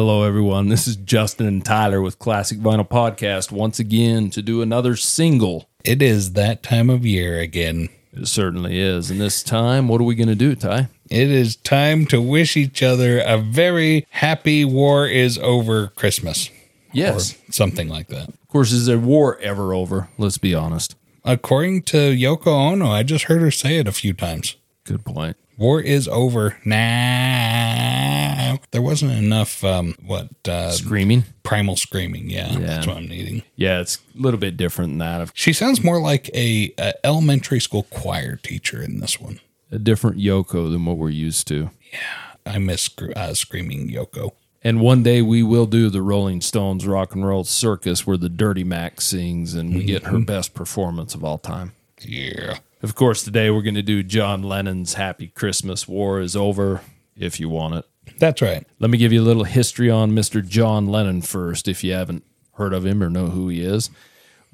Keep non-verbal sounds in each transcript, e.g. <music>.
Hello, everyone. This is Justin and Tyler with Classic Vinyl Podcast once again to do another single. It is that time of year again. It certainly is. And this time, what are we going to do, Ty? It is time to wish each other a very happy war is over Christmas. Yes. Or something like that. Of course, is there war ever over? Let's be honest. According to Yoko Ono, I just heard her say it a few times. Good point. War is over now. There wasn't enough, um, what, uh, Screaming? primal screaming. Yeah, Yeah. that's what I'm needing. Yeah, it's a little bit different than that. She sounds more like a, a elementary school choir teacher in this one. A different Yoko than what we're used to. Yeah, I miss uh, screaming Yoko. And one day we will do the Rolling Stones Rock and Roll Circus where the Dirty Mac sings and we get her best performance of all time. Yeah. Of course, today we're going to do John Lennon's Happy Christmas War is Over, if you want it. That's right. Let me give you a little history on Mr. John Lennon first, if you haven't heard of him or know who he is.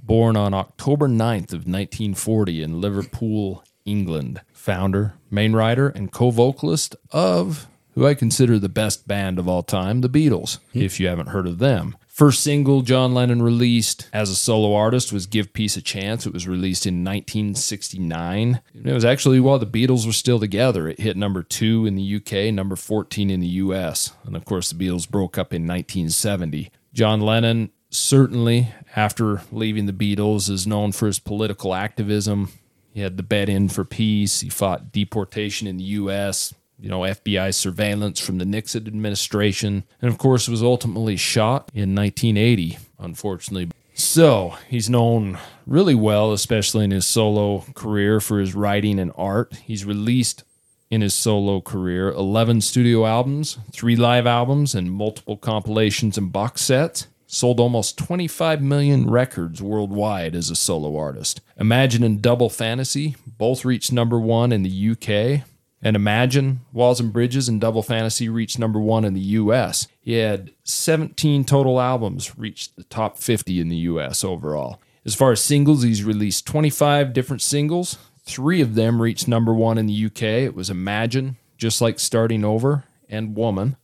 Born on October 9th of 1940 in Liverpool, England. Founder, main writer, and co-vocalist of who I consider the best band of all time, the Beatles, hmm. if you haven't heard of them. First single John Lennon released as a solo artist was Give Peace a Chance. It was released in 1969. It was actually while the Beatles were still together. It hit number two in the UK, number 14 in the US. And of course, the Beatles broke up in 1970. John Lennon, certainly after leaving the Beatles, is known for his political activism. He had the bed-in for peace. He fought deportation in the US, you know, FBI surveillance from the Nixon administration, and of course was ultimately shot in 1980, unfortunately. So he's known really well, especially in his solo career, for his writing and art. He's released in his solo career 11 studio albums, three live albums, and multiple compilations and box sets. Sold almost 25 million records worldwide as a solo artist. Imagine and Double Fantasy both reached number one in the UK. And Imagine, Walls and Bridges, and Double Fantasy reached number one in the US. He had 17 total albums reach the top 50 in the US overall. As far as singles, he's released 25 different singles. Three of them reached number one in the UK. It was Imagine, Just Like Starting Over, and Woman.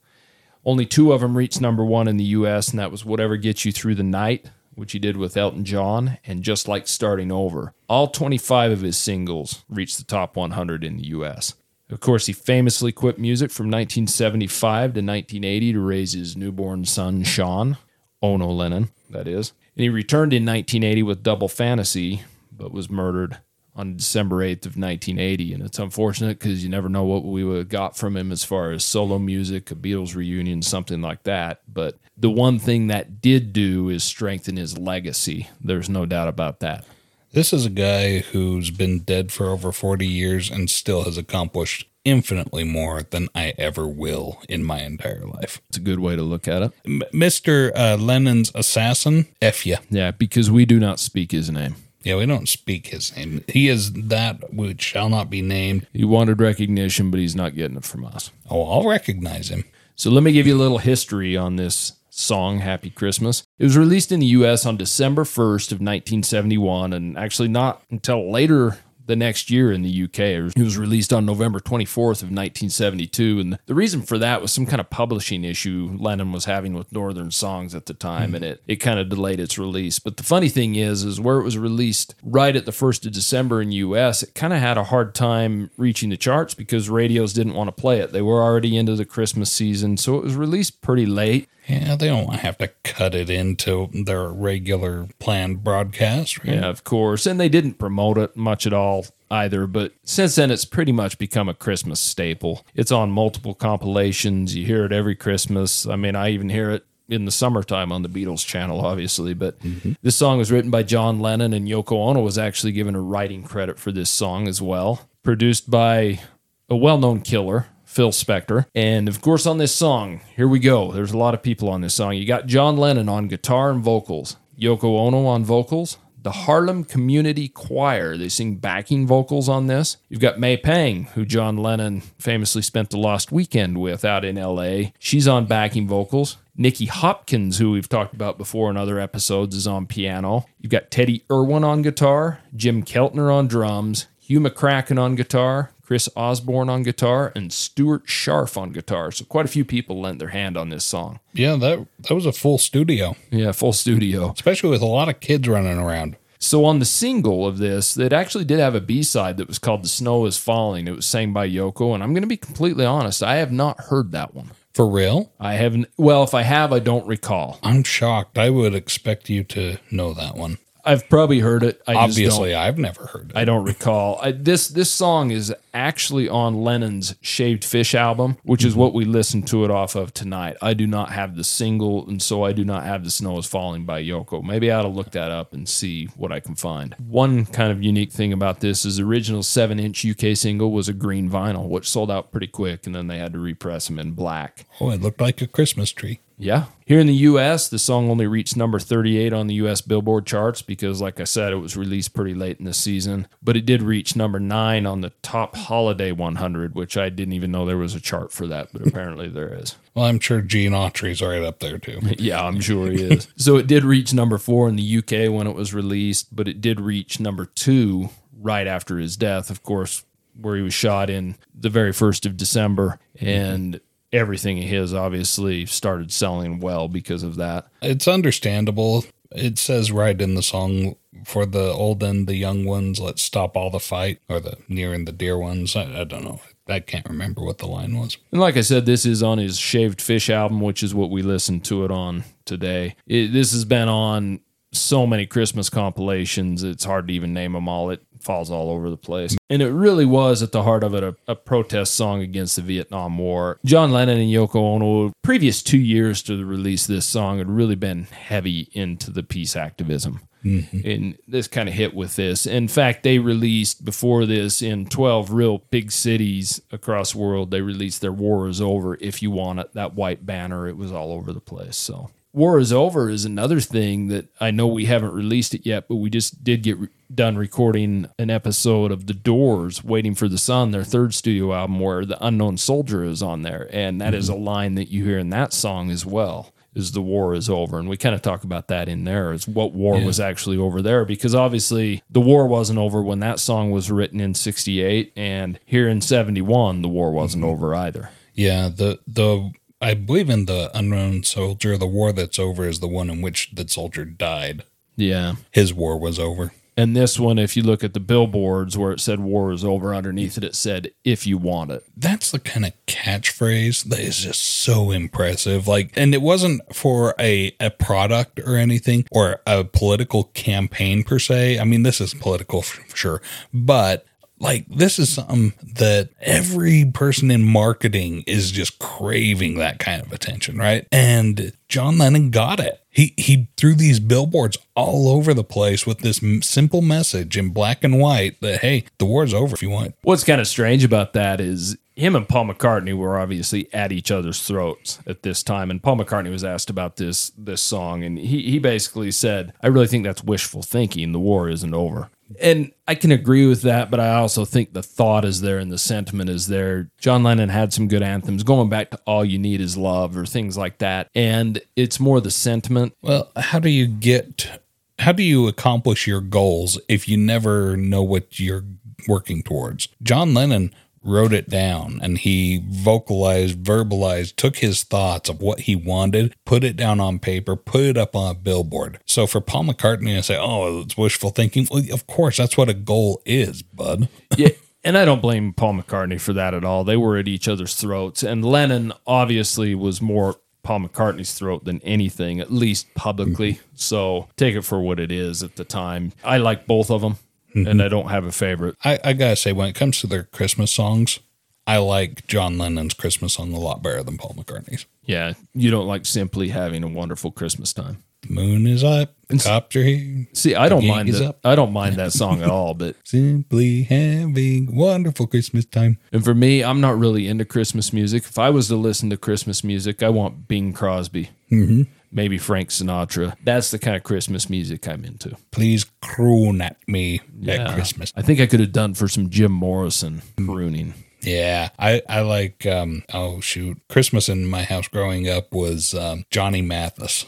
Only two of them reached number one in the US, and that was Whatever Gets You Through the Night, which he did with Elton John, and Just Like Starting Over. All 25 of his singles reached the top 100 in the US. Of course, he famously quit music from 1975 to 1980 to raise his newborn son, Sean, Ono Lennon, that is. And he returned in 1980 with Double Fantasy, but was murdered on December 8th of 1980. And it's unfortunate because you never know what we would have got from him as far as solo music, a Beatles reunion, something like that. But the one thing that did do is strengthen his legacy. There's no doubt about that. This is a guy who's been dead for over 40 years and still has accomplished infinitely more than I ever will in my entire life. It's a good way to look at it. M- Mr. Uh, Lennon's assassin, F ya. Yeah, because we do not speak his name. Yeah, we don't speak his name. He is that which shall not be named. He wanted recognition, but he's not getting it from us. Oh, I'll recognize him. So let me give you a little history on this song, Happy Christmas. It was released in the US on December 1st of 1971, and actually not until later the next year in the UK. It was released on November 24th of 1972, and the reason for that was some kind of publishing issue Lennon was having with Northern Songs at the time, hmm. and it, it kind of delayed its release. But the funny thing is, is where it was released right at the 1st of December in US, it kind of had a hard time reaching the charts because radios didn't want to play it. They were already into the Christmas season, so it was released pretty late. Yeah, they don't have to cut it into their regular planned broadcast. Right? Yeah, of course. And they didn't promote it much at all either. But since then, it's pretty much become a Christmas staple. It's on multiple compilations. You hear it every Christmas. I mean, I even hear it in the summertime on the Beatles channel, obviously. But mm-hmm. this song was written by John Lennon, and Yoko Ono was actually given a writing credit for this song as well. Produced by a well known killer. Phil Spector. And of course, on this song, here we go. There's a lot of people on this song. You got John Lennon on guitar and vocals, Yoko Ono on vocals, the Harlem Community Choir. They sing backing vocals on this. You've got May Pang, who John Lennon famously spent the lost weekend with out in LA. She's on backing vocals. Nicky Hopkins, who we've talked about before in other episodes, is on piano. You've got Teddy Irwin on guitar, Jim Keltner on drums, Hugh McCracken on guitar, Chris Osborne on guitar, and Stuart Scharf on guitar. So quite a few people lent their hand on this song. Yeah, that that was a full studio, Yeah, full studio. especially with a lot of kids running around. So on the single of this, it actually did have a B side that was called "The Snow Is Falling." It was sang by Yoko, and I'm going to be completely honest, I have not heard that one. For real? I haven't. Well, if I have, I don't recall. I'm shocked. I would expect you to know that one. I've probably heard it. I just don't- Obviously, I've never heard it. I don't recall. I, this this song is actually on Lennon's Shaved Fish album, which is mm-hmm. what we listened to it off of tonight. I do not have the single, and so I do not have "The Snow Is Falling" by Yoko. Maybe I ought to look that up and see what I can find. One kind of unique thing about this is the original seven inch UK single was a green vinyl, which sold out pretty quick, and then they had to repress them in black. Oh, it looked like a Christmas tree. Yeah. Here in the US, the song only reached number 38 on the US Billboard charts because, like I said, it was released pretty late in the season. But it did reach number nine on the top holiday 100, which I didn't even know there was a chart for that, but apparently there is. <laughs> Well, I'm sure Gene Autry's right up there too. <laughs> Yeah, I'm sure he is. <laughs> so it did reach number four in the UK when it was released, but it did reach number two right after his death, of course, where he was shot in the very first of December. Mm-hmm. And everything of his obviously started selling well because of that. It's understandable. It says right in the song for the old and the young ones, let's stop all the fight, or the near and the dear ones. I, I don't know. I can't remember what the line was. And like I said, this is on his Shaved Fish album, which is what we listened to it on today. It, this has been on so many Christmas compilations, it's hard to even name them all. It falls all over the place. And it really was at the heart of it a, a protest song against the Vietnam War. John Lennon and Yoko Ono, previous two years to the release of this song, had really been heavy into the peace activism. Mm-hmm. And this kind of hit with this. In fact, they released before this in 12 real big cities across the world. They released their War is Over, If You Want It, that white banner. It was all over the place. So, War is Over is another thing that I know we haven't released it yet, but we just did get re- done recording an episode of The Doors, Waiting for the Sun, their third studio album, where The Unknown Soldier is on there. And that is a mm-hmm. line that you hear in that song as well is the war is over. And we kind of talk about that in there is what war was actually over there. Because obviously the war wasn't over when that song was written in 68 and here in 71 the war wasn't mm-hmm. over either. Yeah, the the I believe in the unknown soldier. The war that's over is the one in which the soldier died. yeah His war was over. and this one if you look at the billboards where it said war is over underneath it it said if you want it That's the kind of catchphrase that is just so impressive. Like, and it wasn't for a, a product or anything or a political campaign per se. I mean, this is political for sure, but like this is something that every person in marketing is just craving that kind of attention, right? And John Lennon got it. He he threw these billboards all over the place with this m- simple message in black and white that hey, the war's over if you want. What's kind of strange about that is him and Paul McCartney were obviously at each other's throats at this time, and Paul McCartney was asked about this this song, and he he basically said, "I really think that's wishful thinking. The war isn't over." And I can agree with that, but I also think the thought is there and the sentiment is there. John Lennon had some good anthems, going back to "All You Need Is Love" or things like that, and it's more the sentiment. Well, how do you get how do you accomplish your goals if you never know what you're working towards? John Lennon wrote it down and he vocalized, verbalized, took his thoughts of what he wanted, put it down on paper, put it up on a billboard. So for Paul McCartney to say, "Oh, it's wishful thinking," well, of course, that's what a goal is, bud. <laughs> yeah, and I don't blame Paul McCartney for that at all. They were at each other's throats, and Lennon obviously was more Paul McCartney's throat than anything, at least publicly. Mm-hmm. So take it for what it is at the time. I like both of them, and I don't have a favorite. I, I gotta say, when it comes to their Christmas songs, I like John Lennon's Christmas song a lot better than Paul McCartney's. Yeah, you don't like simply having a wonderful Christmas time. The moon is up, the cops here. See, I don't mind that. up. I don't mind that song at all, but <laughs> Simply having wonderful Christmas time. and for me, I'm not really into Christmas music. If I was to listen to Christmas music, I want Bing Crosby, mm-hmm. Maybe Frank Sinatra. That's the kind of Christmas music I'm into. Please croon at me Yeah. at Christmas. I think I could have done for some Jim Morrison crooning. Yeah, I, I like, um, oh shoot, Christmas in my house growing up was um, Johnny Mathis.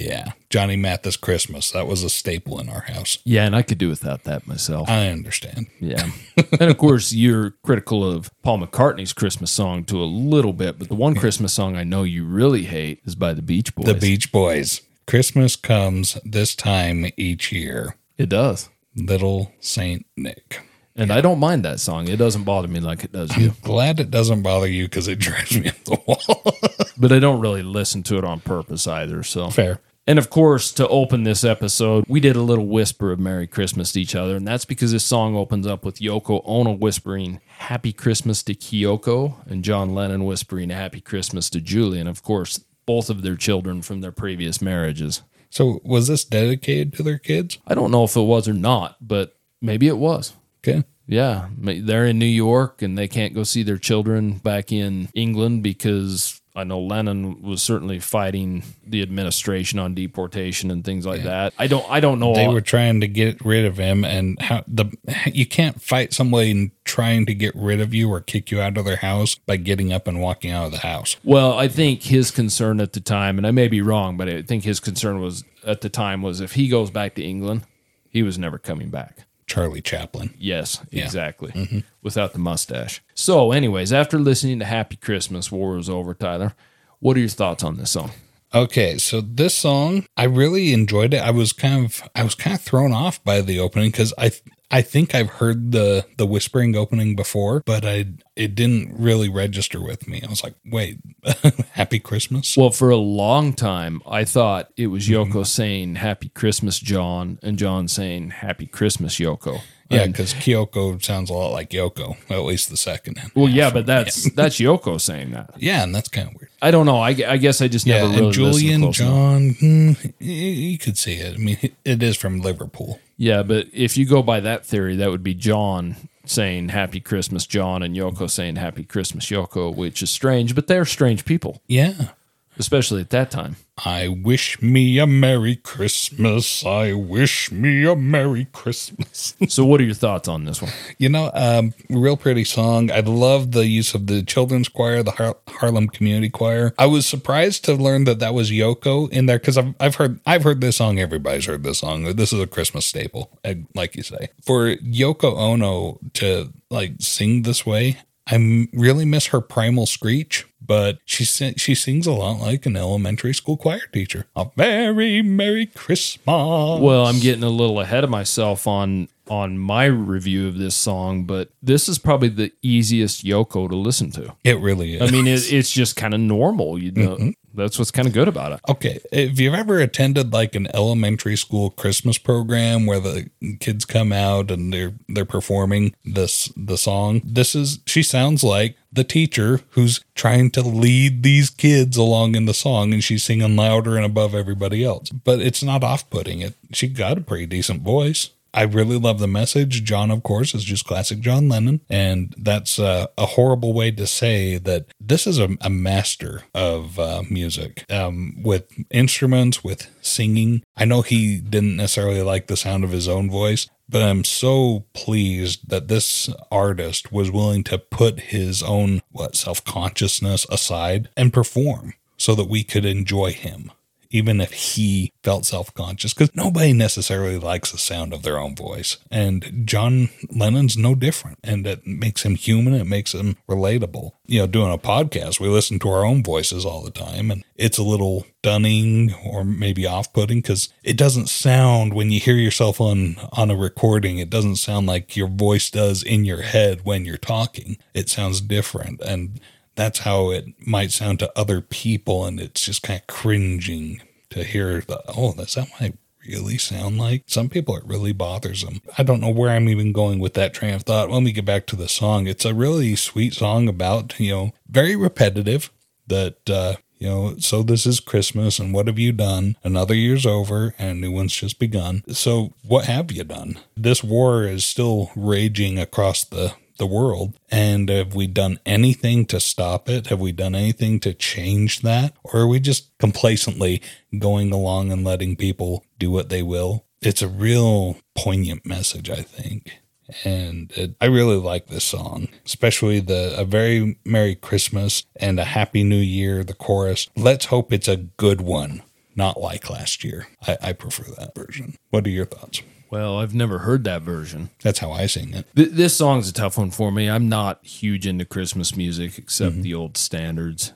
Yeah. Johnny Mathis Christmas. That was a staple in our house. Yeah, and I could do without that myself. I understand. Yeah. <laughs> and of course, you're critical of Paul McCartney's Christmas song to a little bit, but the one Christmas song I know you really hate is by the Beach Boys. The Beach Boys. Christmas comes this time each year. It does. Little Saint Nick. And I don't mind that song. It doesn't bother me like it does you. Glad it doesn't bother you because it drives me up the wall. <laughs> but I don't really listen to it on purpose either. So Fair. And of course, to open this episode, we did a little whisper of Merry Christmas to each other. And that's because this song opens up with Yoko Ono whispering Happy Christmas to Kyoko and John Lennon whispering Happy Christmas to Julie. And of course, both of their children from their previous marriages. So was this dedicated to their kids? I don't know if it was or not, but maybe it was. Okay. Yeah, they're in New York and they can't go see their children back in England because I know Lennon was certainly fighting the administration on deportation and things like yeah. that. I don't I don't know. They were trying to get rid of him and how the you can't fight somebody trying to get rid of you or kick you out of their house by getting up and walking out of the house. Well, I think his concern at the time and I may be wrong, but I think his concern was at the time was if he goes back to England, he was never coming back. Charlie Chaplin. Yes, yeah. exactly. Mm-hmm. Without the mustache. So, anyways, after listening to Happy Christmas, War is Over, Tyler, what are your thoughts on this song? Okay, so this song, I really enjoyed it. I was kind of I was kind of thrown off by the opening because I I think I've heard the the whispering opening before, but I it didn't really register with me. I was like, "Wait, <laughs> Happy Christmas?" Well, for a long time, I thought it was Yoko mm-hmm. saying "Happy Christmas, John," and John saying "Happy Christmas, Yoko." Yeah, because Kyoko sounds a lot like Yoko, at least the second. Well, yeah, but that's yeah. that's Yoko saying that. Yeah, and that's kind of weird. I don't know. I, I guess I just yeah, never really and Julian John, hmm, you could see it. I mean, it is from Liverpool. Yeah, but if you go by that theory, that would be John saying Happy Christmas, John, and Yoko saying Happy Christmas, Yoko, which is strange, but they're strange people. Yeah especially at that time. I wish me a Merry Christmas. I wish me a Merry Christmas. <laughs> so, what are your thoughts on this one? You know, um, real pretty song. I love the use of the children's choir, the Har- Harlem Community Choir. I was surprised to learn that that was Yoko in there because I've, I've heard I've heard this song. Everybody's heard this song. This is a Christmas staple, like you say. For Yoko Ono to like sing this way, I really miss her primal screech but she she sings a lot like an elementary school choir teacher. A very merry Christmas. Well, I'm getting a little ahead of myself on on my review of this song, but this is probably the easiest Yoko to listen to. It really is. I mean, it, it's just kind of normal, you know. Mm-hmm. That's what's kind of good about it. Okay, if you've ever attended like an elementary school Christmas program where the kids come out and they're they're performing this the song, this is she sounds like the teacher who's trying to lead these kids along in the song and she's singing louder and above everybody else. But it's not off-putting. It she got a pretty decent voice. I really love the message. John, of course, is just classic John Lennon. And that's uh, a horrible way to say that this is a, a master of uh, music um, with instruments, with singing. I know he didn't necessarily like the sound of his own voice, but I'm so pleased that this artist was willing to put his own what self-consciousness aside and perform so that we could enjoy him even if he felt self conscious, because nobody necessarily likes the sound of their own voice. And John Lennon's no different. And it makes him human, it makes him relatable. You know, doing a podcast, we listen to our own voices all the time, and it's a little stunning or maybe off putting because it doesn't sound when you hear yourself on on a recording it doesn't sound like your voice does in your head when you're talking it sounds different and that's how it might sound to other people. And it's just kind of cringing to hear the, oh, that's how I really sound like. Some people, it really bothers them. I don't know where I'm even going with that train of thought. Let me get back to the song. It's a really sweet song about, you know, very repetitive that, uh, you know, so this is Christmas, and what have you done? Another year's over, and a new one's just begun. So, what have you done? This war is still raging across the the world. And have we done anything to stop it? Have we done anything to change that? Or are we just complacently going along and letting people do what they will? It's a real poignant message, I think. And it, I really like this song, especially the a very Merry Christmas and a Happy New Year, the chorus. Let's hope it's a good one not like last year. I, I prefer that version. What are your thoughts? Well, I've never heard that version. That's how I sing it. Th- this song's a tough one for me. I'm not huge into Christmas music except mm-hmm. the old standards.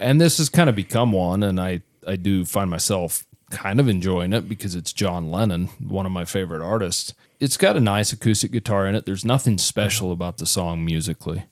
And this has kind of become one and I I do find myself kind of enjoying it because it's John Lennon, one of my favorite artists. It's got a nice acoustic guitar in it. There's nothing special about the song musically.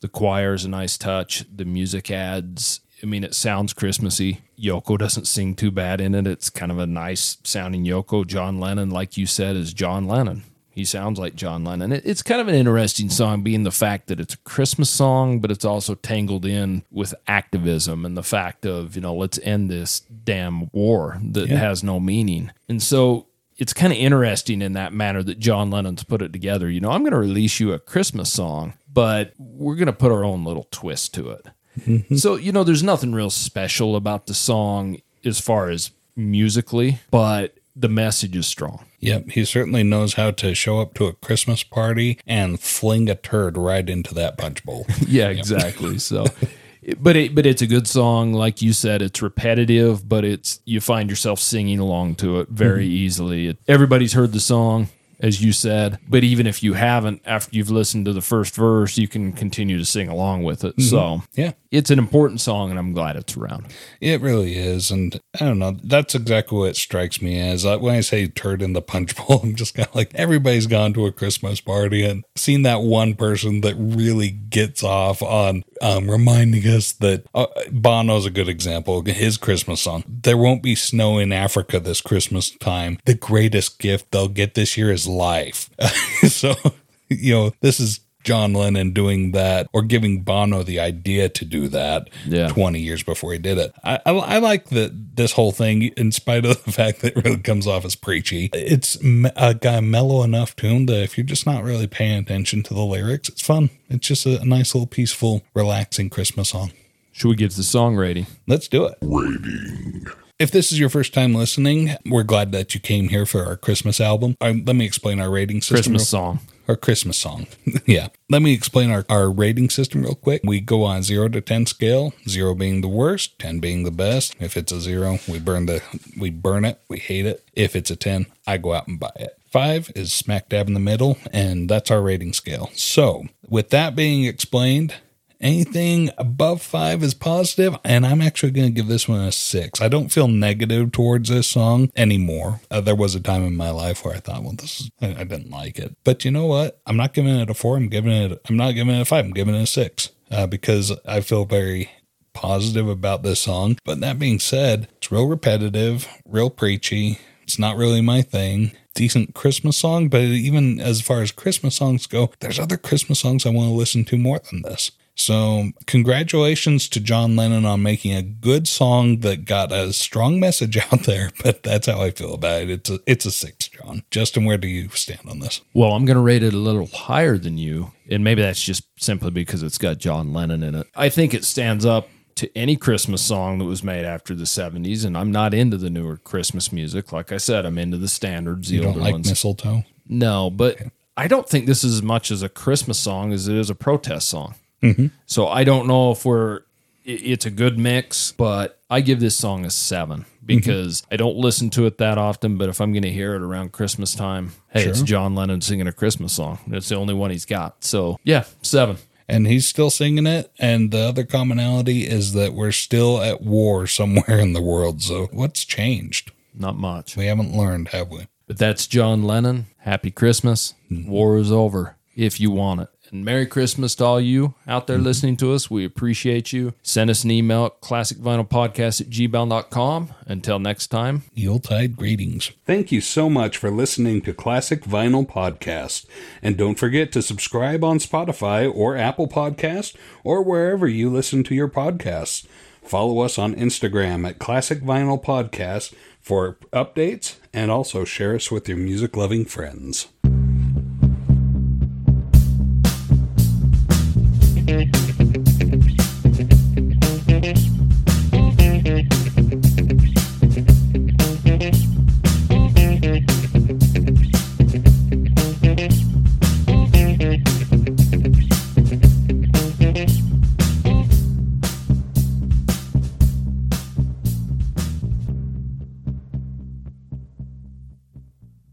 The choir is a nice touch. The music adds I mean, it sounds Christmassy. Yoko doesn't sing too bad in it. It's kind of a nice sounding Yoko. John Lennon, like you said, is John Lennon. He sounds like John Lennon. It, it's kind of an interesting song, being the fact that it's a Christmas song, but it's also tangled in with activism and the fact of, you know, let's end this damn war that has no meaning. And so it's kind of interesting in that manner that John Lennon's put it together. You know, I'm going to release you a Christmas song, but we're going to put our own little twist to it. Mm-hmm. So, you know, there's nothing real special about the song as far as musically, but the message is strong. Yep, he certainly knows how to show up to a Christmas party and fling a turd right into that punch bowl. <laughs> Yeah, exactly. <laughs> so but it but it's a good song like you said it's repetitive but it's you find yourself singing along to it very mm-hmm. easily. It, everybody's heard the song as you said, but even if you haven't after you've listened to the first verse, you can continue to sing along with it. So, Yeah, it's an important song and I'm glad it's around. it really is. And I don't know, that's exactly what it strikes me as. Like, when I say turd in the punch bowl, <laughs> I'm just kind of like, everybody's gone to a Christmas party and seen that one person that really gets off on um, reminding us that uh, Bono's a good example. His Christmas song, There Won't Be Snow in Africa this Christmas time. The greatest gift they'll get this year is life. <laughs> so, you know, this is John Lennon doing that or giving Bono the idea to do that Yeah. 20 years before he did it. I, I, I like that this whole thing, in spite of the <laughs> fact that it really comes off as preachy, it's a guy mellow enough tune that if you're just not really paying attention to the lyrics, it's fun. It's just a, a nice little peaceful, relaxing Christmas song. Should we get to the song rating? Let's do it. If this is your first time listening, we're glad that you came here for our Christmas album. Uh, let me explain our rating system. real Christmas song. our Christmas song. <laughs> yeah. Let me explain our, our rating system real quick. We go on zero to ten scale, zero being the worst, ten being the best. If it's a zero, we burn the we burn it, we hate it. If it's a ten, I go out and buy it. Five is smack dab in the middle, and that's our rating scale. So with that being explained, anything above five is positive, and I'm actually going to give this one a six. I don't feel negative towards this song anymore. Uh, there was a time in my life where I thought, well, this is, I, didn't like it. But you know what? I'm not giving it a four. I'm giving it, I'm not giving it a five. I'm giving it a six uh, because I feel very positive about this song. But that being said, it's real repetitive, real preachy. It's not really my thing. Decent Christmas song, but even as far as Christmas songs go, there's other Christmas songs I want to listen to more than this. So, congratulations to John Lennon on making a good song that got a strong message <laughs> out there. But that's how I feel about it. It's a, it's a six, John. Justin, where do you stand on this? Well, I'm going to rate it a little higher than you, and maybe that's just simply because it's got John Lennon in it. I think it stands up to any Christmas song that was made after the 70s, and I'm not into the newer Christmas music. Like I said, I'm into the standards, the You don't older like ones. mistletoe? No, but I don't think this is as much as a Christmas song as it is a protest song. Mm-hmm. So I don't know if we're. It's a good mix, but I give this song a seven mm-hmm. because I don't listen to it that often. But if I'm going to hear it around Christmas time, hey, it's John Lennon singing a Christmas song. It's the only one he's got. So yeah, seven. and he's still singing it. And the other commonality is that we're still at war somewhere <laughs> in the world. So what's changed? Not much. We haven't learned, have we? But that's John Lennon. Happy Christmas. Mm-hmm. War is over if you want it. And Merry Christmas to all you out there mm-hmm. listening to us. We appreciate you. Send us an email at classicvinylpodcast at gmail.com. Until next time, Yuletide greetings. Thank you so much for listening to Classic Vinyl Podcast. And don't forget to subscribe on Spotify or Apple Podcast or wherever you listen to your podcasts. Follow us on Instagram at Classic Vinyl Podcast for updates and also share us with your music loving friends.